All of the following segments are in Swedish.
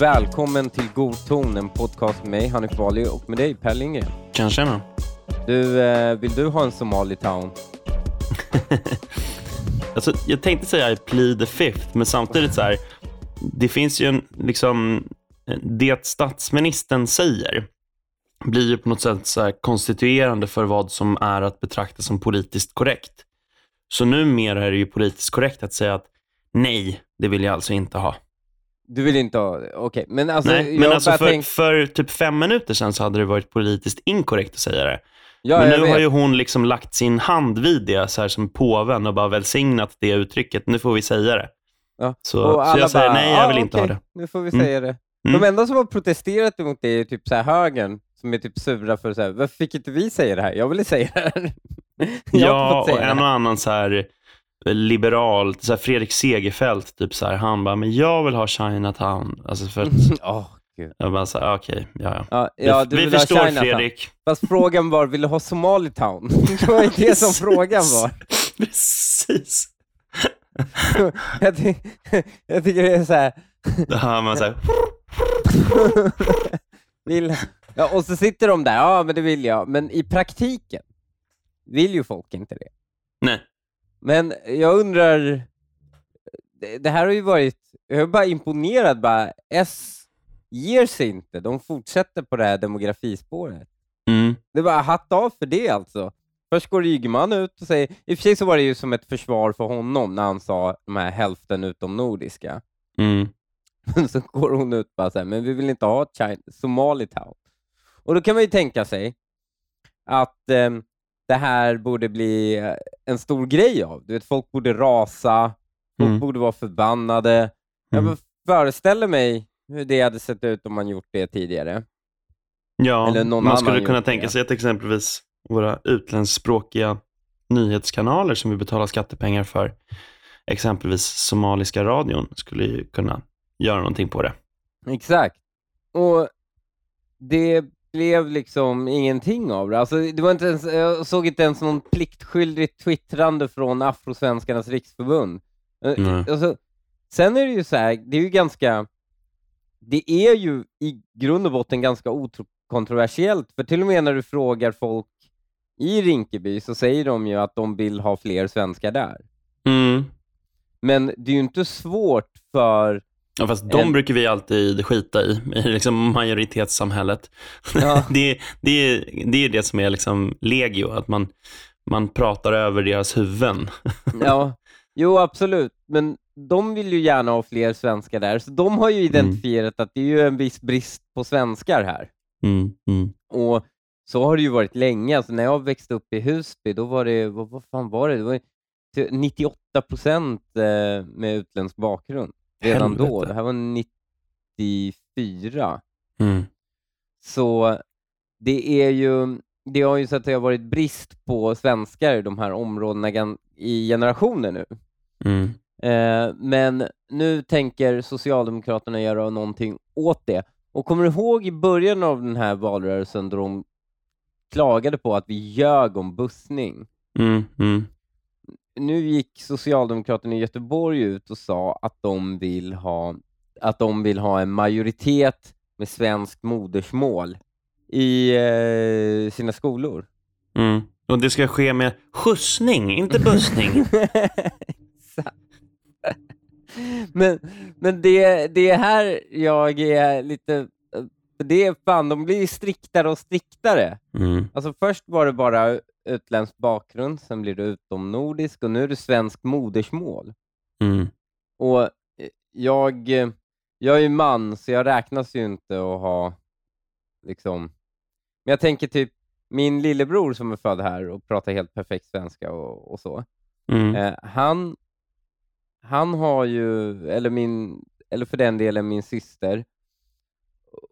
Välkommen till God ton, en podcast med mig, Hanif Bali, och med dig, Per Lindgren. Kanske nå. Du, eh, vill du ha en Somali town? alltså, jag tänkte säga I plead the fifth, men samtidigt så här, det finns ju en, liksom, det statsministern säger blir ju på något sätt så konstituerande för vad som är att betrakta som politiskt korrekt. Så numera är det ju politiskt korrekt att säga att nej, det vill jag alltså inte ha. Du vill inte ha? Okej, okay. men alltså... Nej, men alltså för, tänk... för, typ fem minuter sedan så hade det varit politiskt inkorrekt att säga det. Ja, men nu har ju hon liksom lagt sin hand vid det, så här som påven, och bara välsignat det uttrycket. Nu får vi säga det. Ja. Så, så jag säger nej, jag vill ah, inte okay. ha det. Nu får vi mm. säga det. Mm. De enda som har protesterat emot det är typ så här högern, som är typ sura för så här, varför fick inte vi säga det här? Jag ville säga det här. ja, och en och annan så här liberal, så här Fredrik Segerfeldt, typ så här, han bara, men jag vill ha Chinatown. Alltså för att, oh, Gud. Jag bara, okej, okay, ja, ja. ja vi, vi förstår Fredrik. Fast frågan var, vill du ha Somalitown? det var ju det som frågan var. Precis. jag, ty jag tycker det är så här. Då hör man så här. vill, ja, och så sitter de där, ja men det vill jag, men i praktiken vill ju folk inte det. Nej. Men jag undrar, det, det här har ju varit, jag är bara imponerad, bara S ger sig inte. De fortsätter på det här demografispåret. Mm. Det var hatt av för det alltså. Först går Ygeman ut och säger, i och för sig så var det ju som ett försvar för honom när han sa de här hälften utom nordiska. Mm. så går hon ut och bara så här, men vi vill inte ha China, Somalitown. Och då kan man ju tänka sig att eh, det här borde bli eh, en stor grej av. Du vet, folk borde rasa, folk mm. borde vara förbannade. Jag mm. föreställer mig hur det hade sett ut om man gjort det tidigare. Ja, man skulle kunna tänka sig att exempelvis våra utländskspråkiga nyhetskanaler som vi betalar skattepengar för, exempelvis somaliska radion, skulle ju kunna göra någonting på det. Exakt. Och det blev liksom ingenting av det. Alltså, det var inte ens, jag såg inte ens någon pliktskyldigt twittrande från Afrosvenskarnas riksförbund. Mm. Alltså, sen är det ju så här, det är ju ganska det är ju i grund och botten ganska okontroversiellt, för till och med när du frågar folk i Rinkeby så säger de ju att de vill ha fler svenskar där. Mm. Men det är ju inte svårt för... Ja, fast de en... brukar vi alltid skita i, i liksom majoritetssamhället. Ja. det, det, det är det som är liksom legio, att man, man pratar över deras huvuden. ja, jo absolut, men de vill ju gärna ha fler svenskar där, så de har ju mm. identifierat mm. att det är ju en viss brist på svenskar här. Mm, mm. Och så har det ju varit länge. Alltså när jag växte upp i Husby, då var det, vad, vad fan var det? Det var 98 procent eh, med utländsk bakgrund redan Helvete. då. Det här var 94. Mm. Så det är ju, det har ju så att det har varit brist på svenskar i de här områdena i generationer nu. Mm. Eh, men nu tänker Socialdemokraterna göra någonting åt det. Och kommer du ihåg i början av den här valrörelsen då de klagade på att vi ljög om bussning? Mm, mm. Nu gick Socialdemokraterna i Göteborg ut och sa att de vill ha, att de vill ha en majoritet med svenskt modersmål i eh, sina skolor. Mm. Och det ska ske med skjutsning, inte bussning. men men det, det är här jag är lite... Det är fan, de blir striktare och striktare. Mm. Alltså först var det bara utländsk bakgrund, sen blir det utomnordisk och nu är det svensk modersmål. Mm. Och jag, jag är ju man, så jag räknas ju inte att ha liksom... Men jag tänker typ min lillebror som är född här och pratar helt perfekt svenska och, och så. Mm. Eh, han han har ju, eller, min, eller för den delen min syster,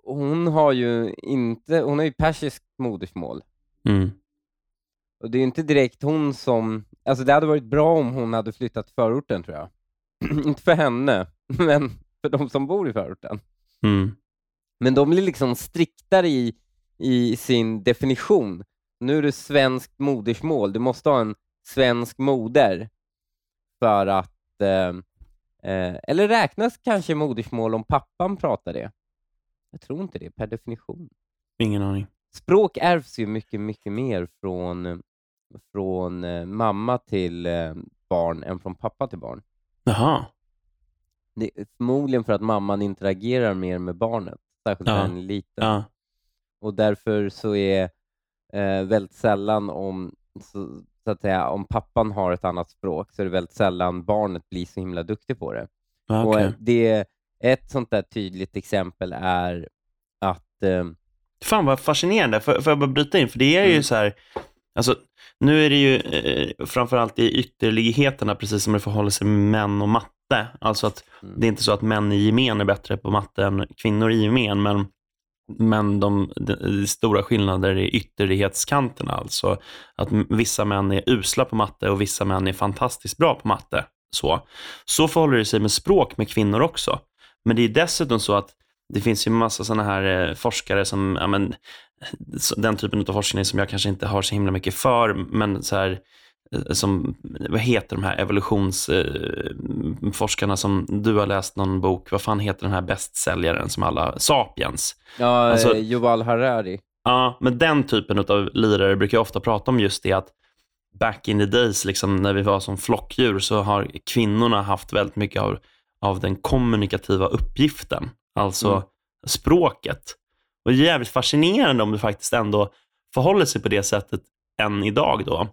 hon har ju inte, hon har ju persiskt modersmål. Mm. Och det är inte direkt hon som, alltså det hade varit bra om hon hade flyttat till förorten tror jag. inte för henne, men för de som bor i förorten. Mm. Men de blir liksom striktare i, i sin definition. nu är det svenskt modersmål. Du måste ha en svensk moder för att... Eh, eh, eller räknas kanske modersmål om pappan pratar det? Jag tror inte det per definition. Ingen aning. Språk ärvs ju mycket, mycket mer från, från eh, mamma till eh, barn än från pappa till barn. Jaha. Det är förmodligen för att mamman interagerar mer med barnet, särskilt när Ja. den är liten. Ja. Och därför så är eh, väldigt sällan om, så, så att säga, om pappan har ett annat språk så är det väldigt sällan barnet blir så himla duktig på det. Ja, Och eh, det, ett sånt där tydligt exempel är att eh, Fan vad fascinerande. Får, får jag bara bryta in? För det är ju Mm. så här, alltså, nu är det ju eh, framförallt i ytterligheterna, precis som det förhåller sig med män och matte. Alltså att Mm. det är inte så att män i gemen är bättre på matte än kvinnor i gemen, men, men de, de, de stora skillnader i ytterlighetskanterna. Alltså att vissa män är usla på matte och vissa män är fantastiskt bra på matte. Så, så förhåller det sig med språk med kvinnor också. Men det är dessutom så att det finns ju massa sådana här eh, forskare som, ja, men, den typen av forskning som jag kanske inte har så himla mycket för, men så här, eh, som, vad heter de här evolutionsforskarna eh, som du har läst någon bok, vad fan heter den här bästsäljaren som alla, Sapiens? ja, Alltså- Yuval Harari. Ja, men den typen av lirare brukar jag ofta prata om just det att back in the days, liksom, när vi var som flockdjur, så har kvinnorna haft väldigt mycket av, av den kommunikativa uppgiften, alltså Mm. språket. Och det är jävligt fascinerande om det faktiskt ändå förhåller sig på det sättet än idag då.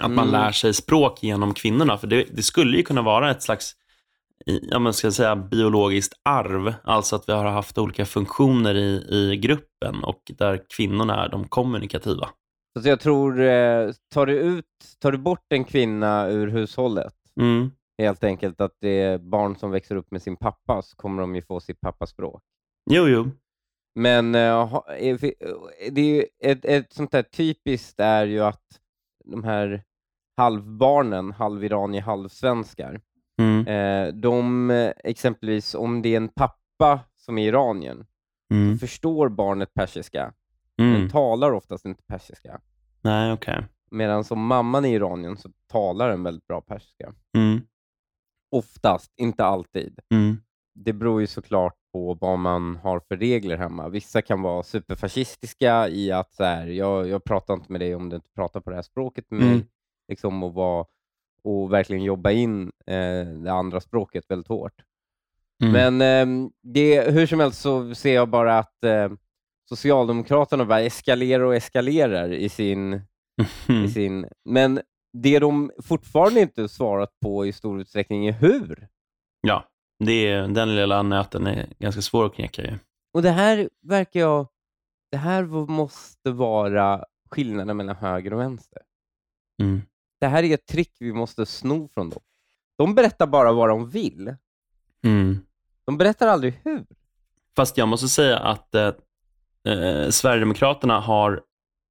Att man Mm. lär sig språk genom kvinnorna, för det, det skulle ju kunna vara ett slags ja, men ska säga, biologiskt arv, alltså att vi har haft olika funktioner i, i gruppen och där kvinnorna är de kommunikativa. Så jag tror, eh, tar, du ut, tar du bort en kvinna ur hushållet, Mm. Helt enkelt att det är barn som växer upp med sin pappa, så kommer de ju få sitt pappaspråk. Jo, jo. Men eh, vi- eh, det är ju ett, ett sånt där typiskt är ju att de här halvbarnen, halviranier, halvsvenskar, Mm. eh, de eh, exempelvis om det är en pappa som är iranien, Mm. förstår barnet persiska, men Mm. talar oftast inte persiska. Nej, okej. Medan som mamman är iranien så talar den väldigt bra persiska. Mm. Oftast, inte alltid. Mm. Det beror ju såklart på vad man har för regler hemma. Vissa kan vara superfascistiska i att så här, jag, jag pratar inte med dig om du inte pratar på det här språket med Mm. mig. Liksom, och, vara, och verkligen jobba in eh, det andra språket väldigt hårt. Mm. Men ehm, det, hur som helst så ser jag bara att eh, Socialdemokraterna bara eskalerar och eskalerar i sin, i Mm. sin... Men det de fortfarande inte svarat på i stor utsträckning är hur. Ja, det är, den lilla nöten är ganska svår att knäcka ju. Och det här verkar jag... Det här måste vara skillnaden mellan höger och vänster. Mm. Det här är ett trick vi måste sno från dem. De berättar bara vad de vill. Mm. De berättar aldrig hur. Fast jag måste säga att eh, eh, Sverigedemokraterna har,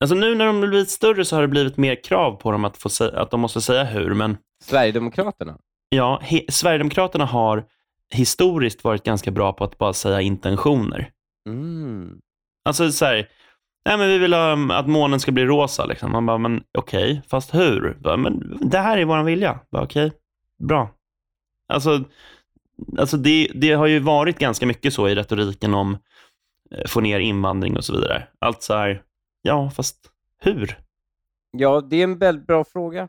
alltså nu när de blivit större så har det blivit mer krav på dem att, få säga, att de måste säga hur, men Sverigedemokraterna. ja, he, Sverigedemokraterna har historiskt varit ganska bra på att bara säga intentioner. Mm. Alltså så här, nej men vi vill um, att månen ska bli rosa. Liksom. Man bara, men okej, fast hur? Bara, men det här är vår vilja. Okej, bra. Alltså, alltså det, det har ju varit ganska mycket så i retoriken om eh, få ner invandring och så vidare. Allt så här, ja fast hur? Ja, det är en väldigt bra fråga.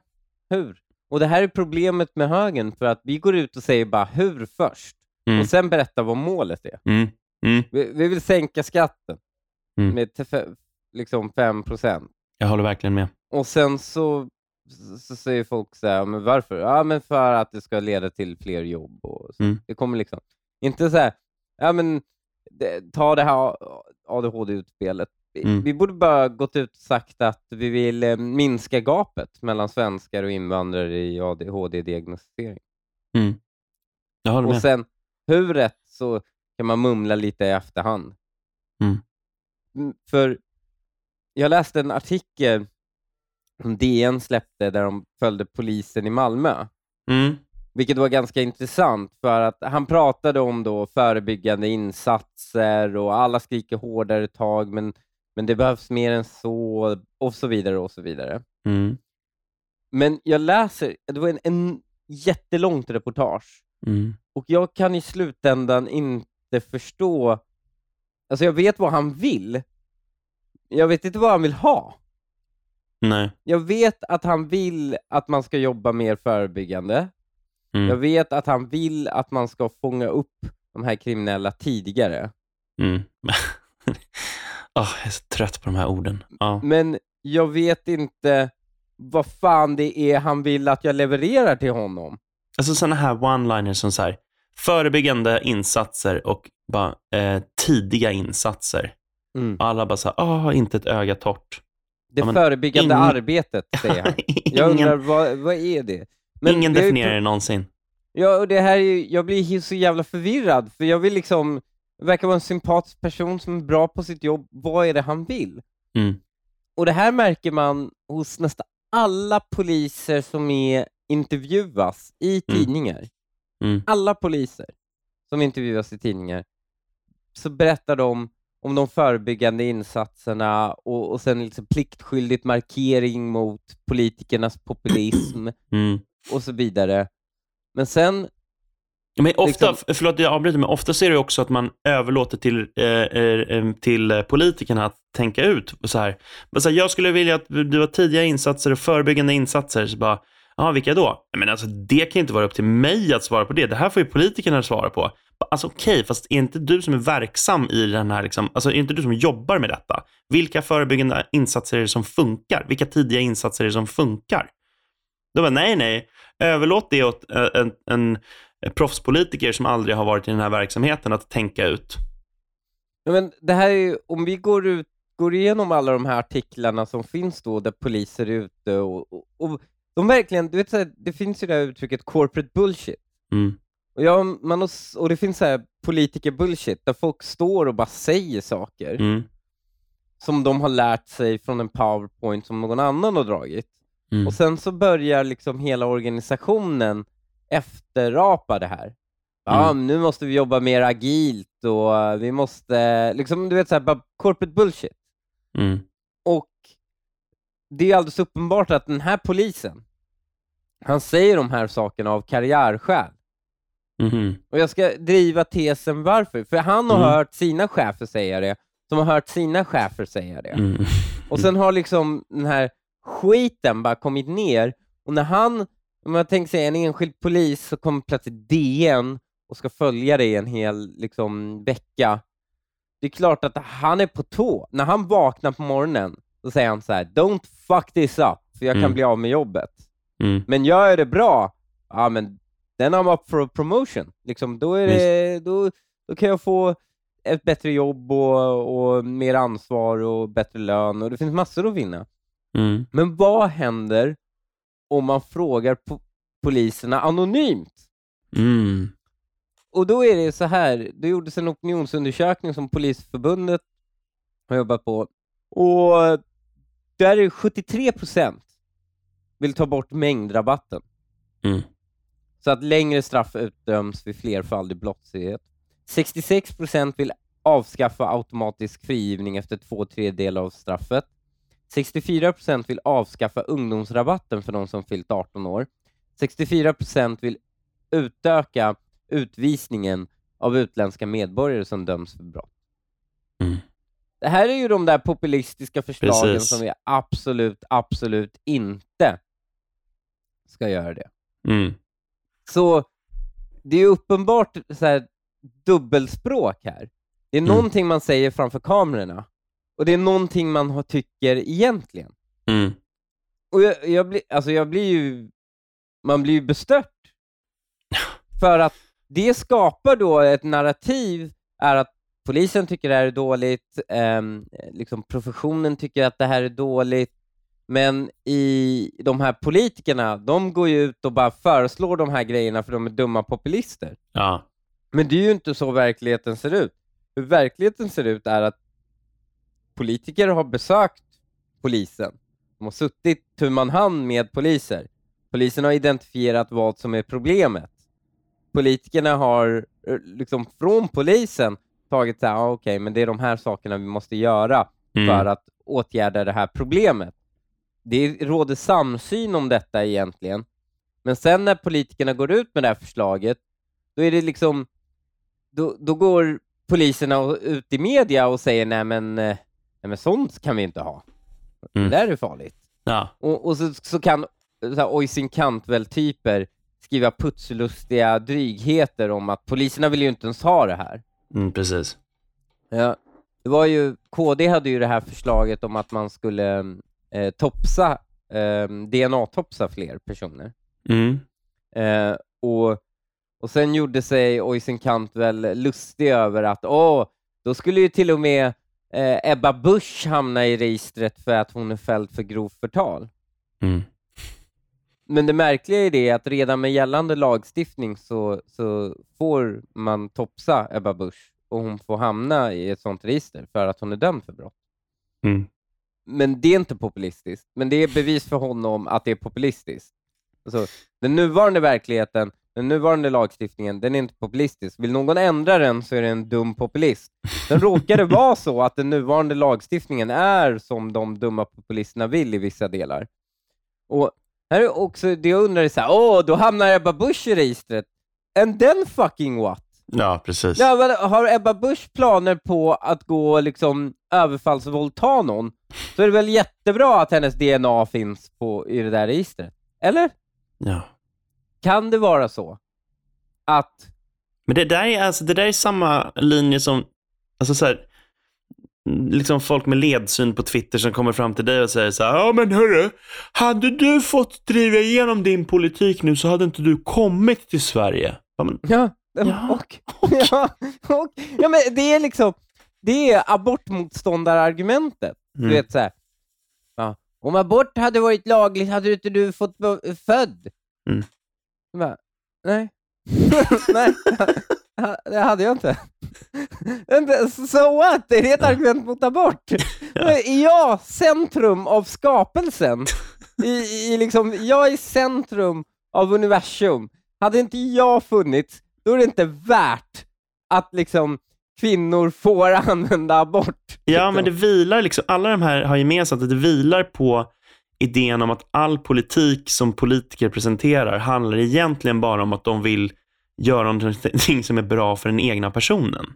Hur? Och det här är problemet med högern, för att vi går ut och säger bara hur först, Mm. och sen berättar vad målet är. Mm. Mm. Vi, vi vill sänka skatten Mm. med liksom 5 procent. Jag håller verkligen med. Och sen så, så, så säger folk så här, men varför? Ja, men för att det ska leda till fler jobb. Och. Mm. Det kommer liksom, inte så här, ja men det, ta det här ADHD-utspelet. Vi, Mm. vi borde bara gått ut och sagt att vi vill eh, minska gapet mellan svenskar och invandrare i ADHD-diagnostisering. Mm. Jag håller Och med. sen huret så kan man mumla lite i efterhand. Mm. Mm, För jag läste en artikel som DN släppte där de följde polisen i Malmö. Mm. Vilket var ganska intressant för att han pratade om då förebyggande insatser och alla skriker hårdare tag men men det behövs mer än så, och så vidare och så vidare. Mm. Men jag läser, det var en, en jättelångt reportage Mm. och jag kan i slutändan inte förstå, alltså jag vet vad han vill, jag vet inte vad han vill ha. Nej. Jag vet att han vill att man ska jobba mer förebyggande. Mm. Jag vet att han vill att man ska fånga upp de här kriminella tidigare. Mm. Åh, jag är så trött på de här orden. Ja. Men jag vet inte vad fan det är han vill att jag levererar till honom. Alltså sådana här one-liners som så här, förebyggande insatser och bara eh, tidiga insatser. Mm. Alla bara så här, ah, inte ett öga torrt. Det Ja, men förebyggande ingen- arbetet, säger han. Jag ingen undrar, vad, vad är det? ingen det är ju definierar det någonsin. Ja, och det här är, ju- jag blir så jävla förvirrad, för jag vill liksom, verkar vara en sympatisk person som är bra på sitt jobb. Vad är det han vill? Mm. Och det här märker man hos nästan alla poliser som är intervjuas i Mm. tidningar. Mm. Alla poliser som intervjuas i tidningar, så berättar de om de förebyggande insatserna och, och sen liksom pliktskyldigt markering mot politikernas populism Mm. och så vidare. Men sen, Men ofta, Liksom- förlåt jag avbryter, men ofta ser det också att man överlåter till, eh, eh, till politikerna att tänka ut. Så här, så här, jag skulle vilja att du har tidiga insatser och förebyggande insatser. Så bara, ja, vilka då? Men alltså, det kan inte vara upp till mig att svara på det. Det här får ju politikerna svara på. Alltså okej, fast är inte du som är verksam i den här, liksom, alltså är inte du som jobbar med detta? Vilka förebyggande insatser är det som funkar? Vilka tidiga insatser är det som funkar? Då bara, nej, nej, överlåt det åt eh, en, en proffspolitiker som aldrig har varit i den här verksamheten att tänka ut. ja, men det här är om vi går, ut, går igenom alla de här artiklarna som finns då, där poliser är ute och, och, och de verkligen, du vet så här, det finns ju det här uttrycket corporate bullshit. Mm. Och, jag, man, och det finns så här politiker-bullshit, där folk står och bara säger saker Mm. som de har lärt sig från en powerpoint som någon annan har dragit. Mm. Och sen så börjar liksom hela organisationen efterapa det här. Ja, Mm. nu måste vi jobba mer agilt och vi måste, liksom du vet såhär, corporate bullshit. Mm. Och det är alldeles uppenbart att den här polisen, han säger de här sakerna av karriärskäl. Mhm. Och jag ska driva tesen varför. För han har Mm. hört sina chefer säga det, som har hört sina chefer säga det. Mm. Och sen har liksom den här skiten bara kommit ner, och när han, om jag tänker sig en enskild polis, så kommer plötsligt DN och ska följa det i en hel liksom, vecka. Det är klart att han är på tå. När han vaknar på morgonen, då säger han så här: Don't fuck this up, för jag kan Mm. bli av med jobbet. Mm. Men gör jag det bra, ja men then I'm up for a promotion. Liksom, då, är det, då, då kan jag få ett bättre jobb och, och mer ansvar och bättre lön och det finns massor att vinna. Mm. Men vad händer om man frågar po- poliserna anonymt? Mm. Och då är det så här, det gjordes en opinionsundersökning som Polisförbundet har jobbat på och där är 73 procent vill ta bort mängdrabatten. Mm. Så att längre straff utdöms vid flerfaldig brottslighet. 66 procent vill avskaffa automatisk frigivning efter två tredjedelar av straffet. 64 procent vill avskaffa ungdomsrabatten för de som fyllt 18 år. 64 procent vill utöka utvisningen av utländska medborgare som döms för brott. Mm. Det här är ju de där populistiska förslagen Precis. som vi absolut, absolut inte ska göra det. Mm. Så det är uppenbart så här, dubbelspråk här. Det är Mm. någonting man säger framför kamerorna och det är någonting man har, tycker egentligen. Mm. Och jag, jag, blir, alltså jag blir ju, man blir ju bestört. För att det skapar då ett narrativ, är att polisen tycker det här är dåligt, ehm, liksom professionen tycker att det här är dåligt, men i de här politikerna, de går ju ut och bara föreslår de här grejerna för de är dumma populister. Ja. Men det är ju inte så verkligheten ser ut. Hur verkligheten ser ut är att politiker har besökt polisen. De har suttit tu man hand med poliser. Polisen har identifierat vad som är problemet. Politikerna har eh, liksom från polisen tagit så här, ah, okej, men det är de här sakerna vi måste göra Mm. för att åtgärda det här problemet. Det råder samsyn om detta egentligen. Men sen när politikerna går ut med det här förslaget, då är det liksom, då, då går poliserna ut i media och säger nej men, eh, nej men sånt kan vi inte ha. Mm. Det där är farligt. Ja. Och, och så, så kan Oisin Cantwell-typer skriva putslustiga drygheter om att poliserna vill ju inte ens ha det här. Mm, precis. Ja, det var ju, KD hade ju det här förslaget om att man skulle eh, topsa, eh, DNA-topsa fler personer. Mm. Eh, och, och sen gjorde sig Oisin Cantwell lustig över att åh, då skulle ju till och med eh, Ebba Busch hamna i registret för att hon är fälld för grovt förtal. Mm. Men det märkliga är det att redan med gällande lagstiftning så, så får man topsa Ebba Busch och hon får hamna i ett sånt register för att hon är dömd för brott. Mm. Men det är inte populistiskt. Men det är bevis för honom att det är populistiskt. Alltså, den nuvarande verkligheten, den nuvarande lagstiftningen, den är inte populistisk. Vill någon ändra den så är det en dum populist. Sen råkar det vara så att den nuvarande lagstiftningen är som de dumma populisterna vill i vissa delar. Och här är också det jag undrar är så här, åh, då hamnar Ebba Busch i registret. And then fucking what? Ja, precis. Ja, men har Ebba Busch planer på att gå liksom överfallsvåldta någon, så är det väl jättebra att hennes DNA finns på, i det där registret? Eller? Ja. Kan det vara så att... Men det där är, alltså, det där är samma linje som, alltså så här, liksom folk med ledsyn på Twitter som kommer fram till dig och säger så här, ja men hörru, hade du fått driva igenom din politik nu så hade inte du kommit till Sverige. Ja, men, Ja, Ja, och, ja, och, ja, men det är liksom, det är abortmotståndarargumentet. Du Mm. vet så här, ja, om abort hade varit lagligt hade inte du fått född. Mm. Bara, nej. nej, det hade jag inte. So what? Är det ett argument mot abort? Är jag centrum av skapelsen? I, i liksom, jag är centrum av universum. Hade inte jag funnits, då är det inte värt att liksom kvinnor får använda abort. ja, liksom. men det vilar liksom, alla de här har gemensamt att det vilar på idén om att all politik som politiker presenterar handlar egentligen bara om att de vill göra någonting som är bra för den egna personen.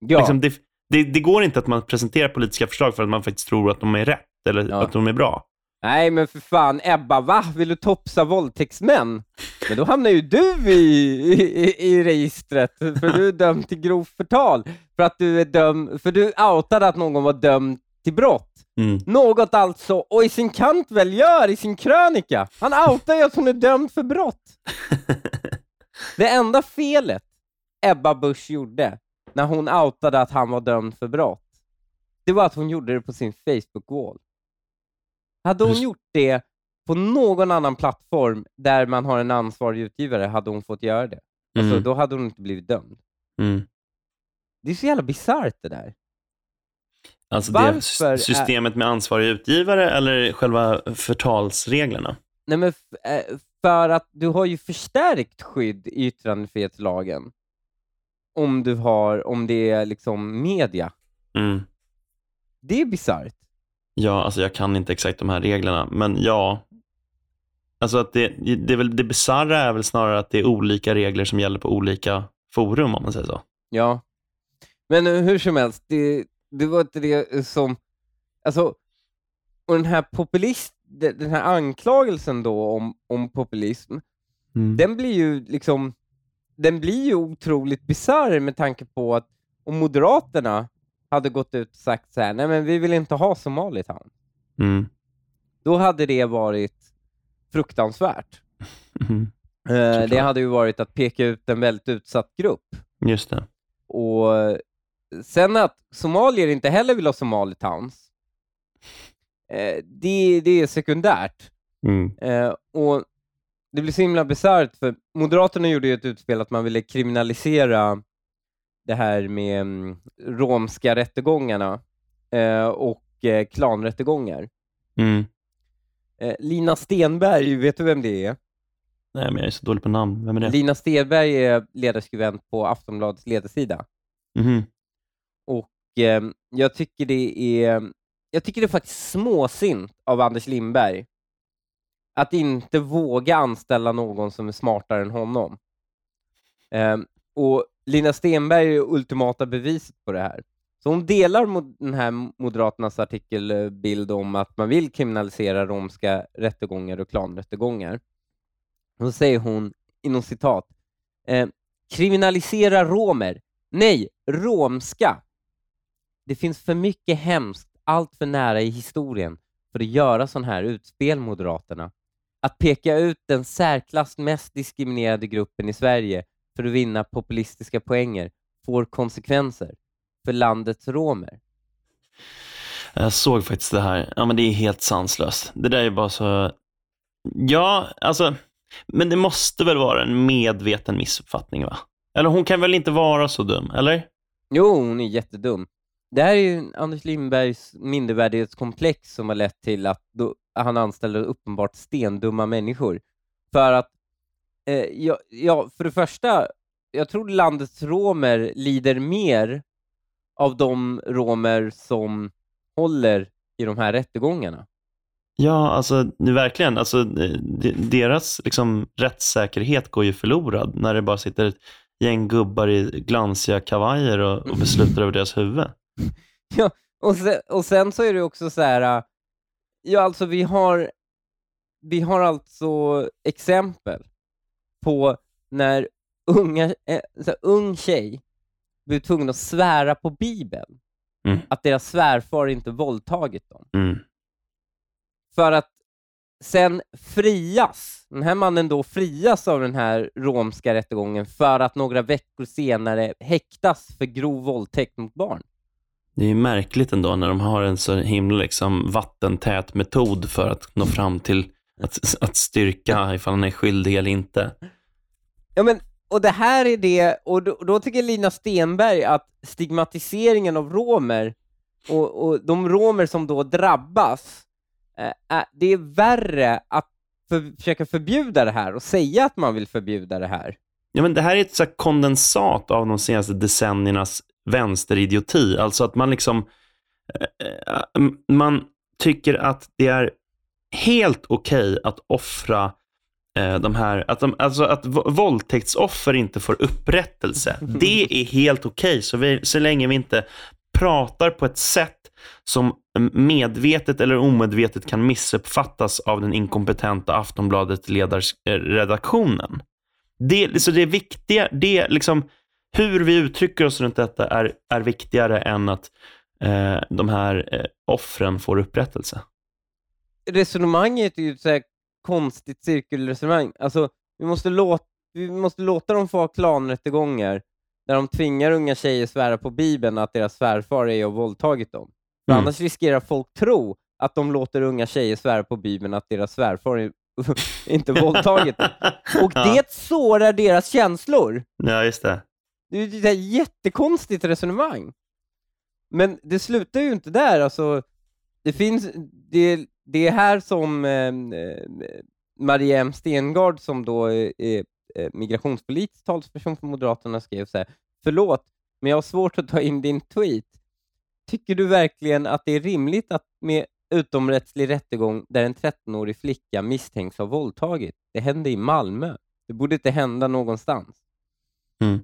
ja. Liksom det, det, det går inte att man presenterar politiska förslag för att man faktiskt tror att de är rätt eller Ja. att de är bra. Nej men för fan, Ebba, va? Vill du topsa våldtäktsmän? Men då hamnar ju du i, i, i registret, för du är dömd till grovt förtal. För att du är dömd, för du outade att någon var dömd till brott. Mm. Något alltså Oisin Cantwell gör i sin krönika. Han outar ju att hon är dömd för brott. Det enda felet Ebba Busch gjorde när hon outade att han var dömd för brott, det var att hon gjorde det på sin Facebook-wall. Hade hon gjort det på någon annan plattform där man har en ansvarig utgivare hade hon fått göra det. Alltså, Mm. Då hade hon inte blivit dömd. Mm. Det är så jävla bisarrt det där. Alltså Varför det systemet med ansvarig utgivare eller själva förtalsreglerna? Nej, men eh, för att du har ju förstärkt skydd i yttrandefrihetslagen om du har, om det är liksom media. Mm. Det är bisarrt. Ja, alltså jag kan inte exakt de här reglerna, men ja. Alltså att det, det, är väl, det bisarra är väl snarare att det är olika regler som gäller på olika forum, om man säger så. Ja. Men hur som helst, det, det var inte det som... Alltså, och den här populist, de- den här anklagelsen då om, om populism, Mm. den blir ju liksom, den blir ju otroligt bisarr med tanke på att om Moderaterna hade gått ut och sagt så här, nej men vi vill inte ha Somalitown, Mm. då hade det varit fruktansvärt. Mm. Eh, det hade ju varit att peka ut en väldigt utsatt grupp. Just det. Och eh, sen att somalier inte heller vill ha Somalitowns, eh, det, det är sekundärt. Mm. Eh, och Det blir så himla bisarrt, för Moderaterna gjorde ju ett utspel att man ville kriminalisera det här med mm, romska rättegångarna eh, och eh, klanrättegångar. Mm. Lina Stenberg, vet du vem det är? Nej, men jag är så dålig på namn. Vem är det? Lina Stenberg är ledarskribent på Aftonbladets ledarsida. Mhm. Och eh, jag tycker det är jag tycker det är faktiskt småsint av Anders Lindberg att inte våga anställa någon som är smartare än honom. Eh, och Lina Stenberg är ultimata beviset på det här. Så hon delar mod den här Moderaternas artikelbild om att man vill kriminalisera romska rättegångar och klanrättegångar. Då säger hon, inom citat, eh, kriminalisera romer. Nej, romska. Det finns för mycket hemskt allt för nära i historien för att göra sån här utspel, Moderaterna. Att peka ut den särklass mest diskriminerade gruppen i Sverige för att vinna populistiska poänger får konsekvenser för landets romer. Jag såg faktiskt det här. Ja, men det är helt sanslöst. Det där är bara så... Ja, alltså... Men det måste väl vara en medveten missuppfattning, va? Eller hon kan väl inte vara så dum, eller? Jo, hon är jättedum. Det här är ju Anders Lindbergs mindervärdighetskomplex som har lett till att då, han anställer uppenbart stendumma människor. För att, eh, ja, ja, för det första, jag tror landets romer lider mer av de romer som håller i de här rättegångarna. Ja, alltså verkligen. Alltså, deras liksom, rättssäkerhet går ju förlorad när det bara sitter ett gäng gubbar i glansiga kavajer och, och beslutar över deras huvud. Ja, och sen, och sen så är det också så här, ja alltså vi har, vi har alltså exempel på när unga, äh, så här, ung tjej blev tvungen att svära på Bibeln mm. att deras svärfar inte våldtagit dem. Mm. För att sen frias, den här mannen då frias av den här romska rättegången för att några veckor senare häktas för grov våldtäkt mot barn. Det är märkligt ändå när de har en så himla liksom, vattentät metod för att nå fram till att, att styrka ifall han är skyldig eller inte. Ja, men och det här är det, och då, då, tycker Lina Stenberg att stigmatiseringen av romer och, och de romer som då drabbas, eh, det är värre att för, försöka förbjuda det här och säga att man vill förbjuda det här. Ja, men det här är ett så kondensat av de senaste decenniernas vänsteridioti. Alltså att man liksom eh, man tycker att det är helt okej okay att offra Eh, de här, att, de, alltså att våldtäktsoffer inte får upprättelse. Det är helt okej okay, så, så länge vi inte pratar på ett sätt som medvetet eller omedvetet kan missuppfattas av den inkompetenta Aftonbladet-redaktionen. Det, så det viktiga, det liksom, hur vi uttrycker oss runt detta är, är viktigare än att eh, de här eh, offren får upprättelse. Resonemanget är ju så här konstigt cirkelresonemang. Alltså, vi måste, låta, vi måste låta dem få ha klanrättegångar där de tvingar unga tjejer svära på Bibeln att deras svärfar är och våldtagit dem. För mm. Annars riskerar folk tro att de låter unga tjejer svära på Bibeln att deras svärfar är inte våldtagit dem. Och ja. det sårar deras känslor. Ja, just det. Det är ett jättekonstigt resonemang. Men det slutar ju inte där. Alltså, det finns, det, det är här som ehm, eh, Maria M Stengard, som då är, är migrationspolitisk talesperson för Moderaterna, skrev så här, förlåt, men jag har svårt att ta in din tweet. Tycker du verkligen att det är rimligt att med utomrättslig rättegång där en 13-årig flicka misstänks ha våldtagit? Det hände i Malmö. Det borde inte hända någonstans. Mm.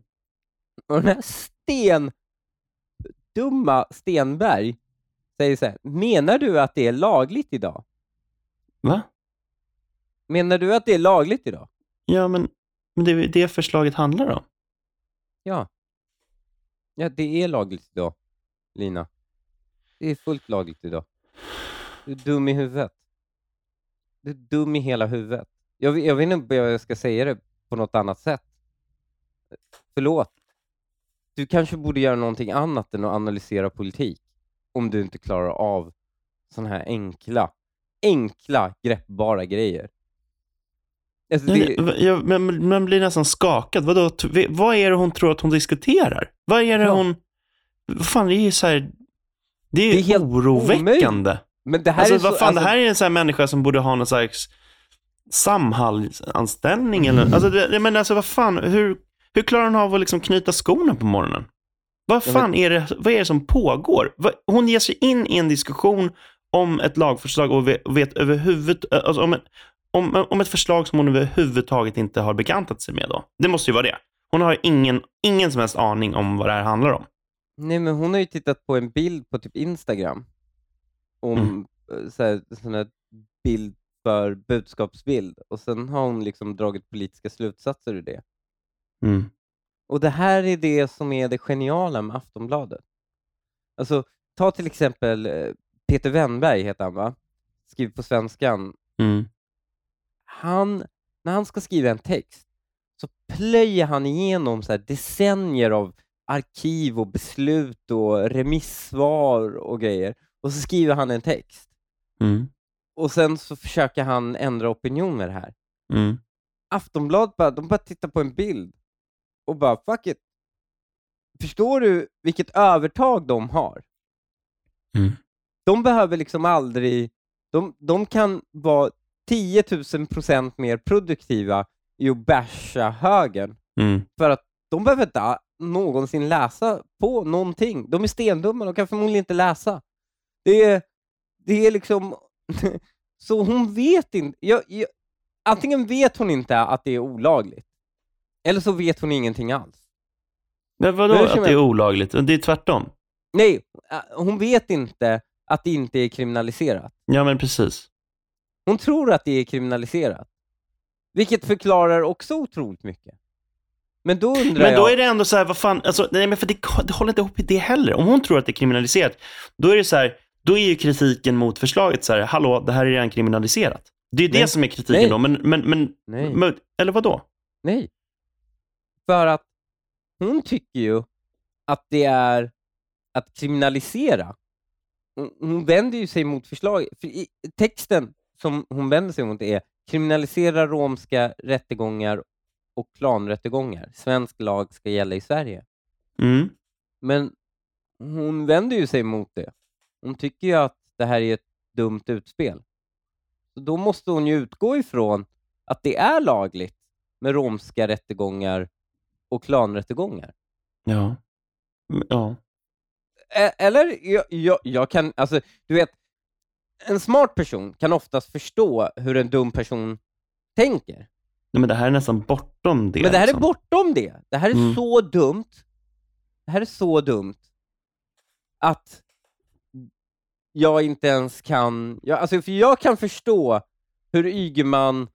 Och den här sten dumma Stenberg säger så här, menar du att det är lagligt idag? Va? Menar du att det är lagligt idag? Ja, men, men det är det förslaget handlar om. Ja. Ja, det är lagligt idag, Lina. Det är fullt lagligt idag. Du är dum i huvudet. Du är dum i hela huvudet. Jag, jag vet inte om jag ska säga det på något annat sätt. Förlåt. Du kanske borde göra någonting annat än att analysera politik om du inte klarar av sådana här enkla, enkla greppbara grejer. Alltså, det... jag, men, man blir nästan skakad. Vadå, vad är det hon tror att hon diskuterar? Vad är det ja. hon... Vad fan, det är ju så här... Det är, det är helt oroväckande. Men det här alltså, är så, vad fan, alltså... det här är en sån här människa som borde ha någon slags Samhall-anställning eller... Alltså, det, men alltså vad fan, hur, hur klarar hon av att liksom knyta skorna på morgonen? Vad fan är det, vad är det som pågår? Hon ger sig in i en diskussion om ett lagförslag och vet, överhuvud, alltså om, ett, om, om ett förslag som hon överhuvudtaget inte har bekantat sig med. Då. Det måste ju vara det. Hon har ingen, ingen som helst aning om vad det här handlar om. Nej, men hon har ju tittat på en bild på typ Instagram. Om Mm. eh, så här, sån här bild för budskapsbild. Och sen har hon liksom dragit politiska slutsatser ur det. Mm. Och det här är det som är det geniala med Aftonbladet. Alltså, ta till exempel eh, Peter Wennberg, heter han va? Skriver på svenskan. Mm. Han, när han ska skriva en text så plöjer han igenom så decennier av arkiv och beslut och remissvar och grejer. Och så skriver han en text. Mm. Och sen så försöker han ändra opinion med det här. Mm. Aftonbladet bara, de bara tittar på en bild och bara fuck it. Förstår du vilket övertag de har? Mm. De behöver liksom aldrig, de, de kan vara 10 000 procent mer produktiva i att basha högern Mm. för att de behöver inte någonsin läsa på någonting. De är stendumma, de kan förmodligen inte läsa. Det är, det är liksom, så hon vet inte, jag, jag, antingen vet hon inte att det är olagligt, eller så vet hon ingenting alls. Men vadå att det är olagligt? Det är tvärtom. Nej, äh, hon vet inte att det inte är kriminaliserat. Ja, men precis. Hon tror att det är kriminaliserat. Vilket förklarar också otroligt mycket. Men då undrar Men då jag... är det ändå så här, vad fan, alltså, nej men för det, det håller inte ihop i det heller. Om hon tror att det är kriminaliserat, då är det så här, då är ju kritiken mot förslaget så här, hallå, det här är redan kriminaliserat. Det är ju det Nej. som är kritiken Nej. då, men, men, men, Nej. men eller vad då? Nej. För att hon tycker ju att det är att kriminalisera. Hon, vänder ju sig mot förslaget. För i, texten som hon vänder sig mot är kriminalisera romska rättegångar och klanrättegångar. Svensk lag ska gälla i Sverige. Mm. Men hon vänder ju sig mot det. Hon tycker ju att det här är ett dumt utspel. Så då måste hon ju utgå ifrån att det är lagligt med romska rättegångar och klanrättegångar. Ja. Ja. Eller, jag, jag, jag kan, alltså, du vet, en smart person kan oftast förstå hur en dum person tänker. Nej, men det här är nästan bortom det. Men det här är liksom. bortom det. Det här är Mm. så dumt. Det här är så dumt att jag inte ens kan... Jag, alltså, för jag kan förstå hur Ygeman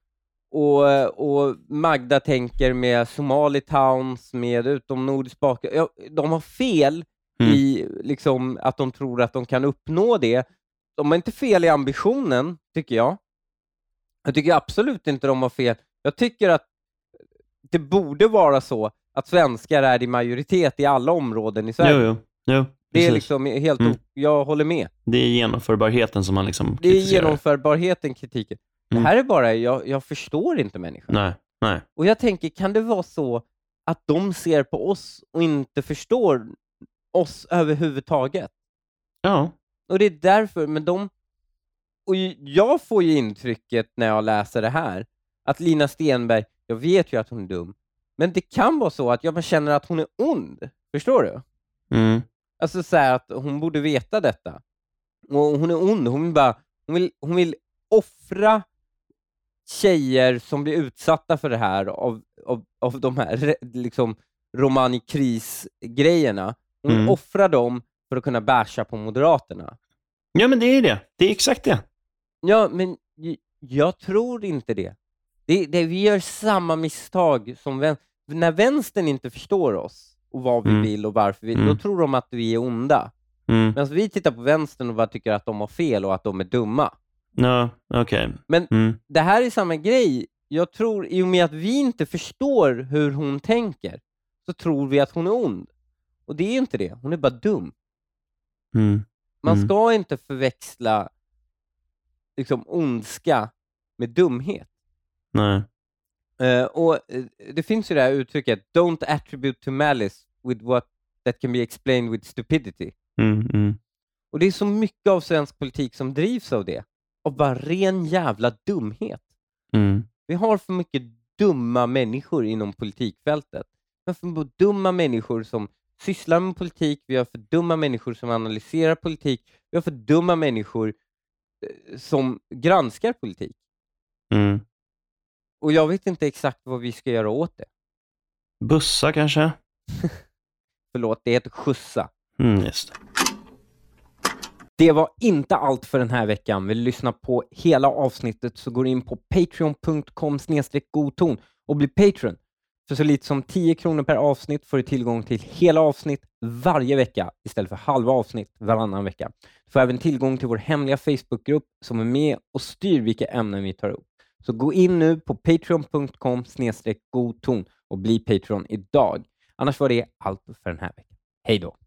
och, och Magda tänker med Somali Towns, med utomnordisk bakgrund. Ja, de har fel Mm. i liksom, att de tror att de kan uppnå det. De har inte fel i ambitionen, tycker jag. Jag tycker absolut inte de har fel. Jag tycker att det borde vara så att svenskar är i majoritet i alla områden i Sverige. Jo, jo. jo det är liksom helt... Mm. Jag håller med. det är genomförbarheten som man liksom Det är kritiserar. genomförbarheten, kritiken. Mm. Det här är bara, jag, jag förstår inte människan. Nej, nej. Och jag tänker, kan det vara så att de ser på oss och inte förstår oss överhuvudtaget? Ja. Och det är därför, men de... Och jag får ju intrycket när jag läser det här, att Lina Stenberg, jag vet ju att hon är dum, men det kan vara så att jag känner att hon är ond. Förstår du? Mm. Alltså så här att hon borde veta detta. Och hon är ond, hon bara, hon vill, hon vill offra tjejer som blir utsatta för det här av, av, av de här liksom Romani Kris-grejerna. Hon vill Mm. offra dem för att kunna basha på Moderaterna. Ja, men det är det. Det är exakt det. Ja, men jag tror inte det. det, det vi gör samma misstag som vän, när vänstern inte förstår oss och vad vi Mm. vill och varför vi Mm. då tror de att vi är onda. Mm. Medan vi tittar på vänstern och bara tycker att de har fel och att de är dumma. Ja, okej. Men Mm. det här är samma grej. Jag tror, i och med att vi inte förstår hur hon tänker, så tror vi att hon är ond. Och det är inte det. Hon är bara dum. Mm. Man Mm. ska inte förväxla liksom ondska med dumhet. Nej. Eh, och eh, Det finns ju det här uttrycket, don't attribute to malice with what that can be explained with stupidity. Mm. Mm. Och det är så mycket av svensk politik som drivs av det. Av bara ren jävla dumhet. Mm. Vi har för mycket dumma människor inom politikfältet. Men för dumma människor som sysslar med politik, vi har för dumma människor som analyserar politik, vi har för dumma människor eh, som granskar politik. Mm. Och jag vet inte exakt vad vi ska göra åt det. Bussa kanske? Förlåt, det heter skjutsa. Mm, just det. Det var inte allt för den här veckan. Vill du lyssna på hela avsnittet så går du in på patreon.com godton och bli Patreon. För så lite som 10 kronor per avsnitt får du tillgång till hela avsnitt varje vecka istället för halva avsnitt varannan vecka. Du får även tillgång till vår hemliga Facebookgrupp som är med och styr vilka ämnen vi tar upp. Så gå in nu på patreon.com godton och bli Patreon idag. Annars var det allt för den här veckan. Hej då!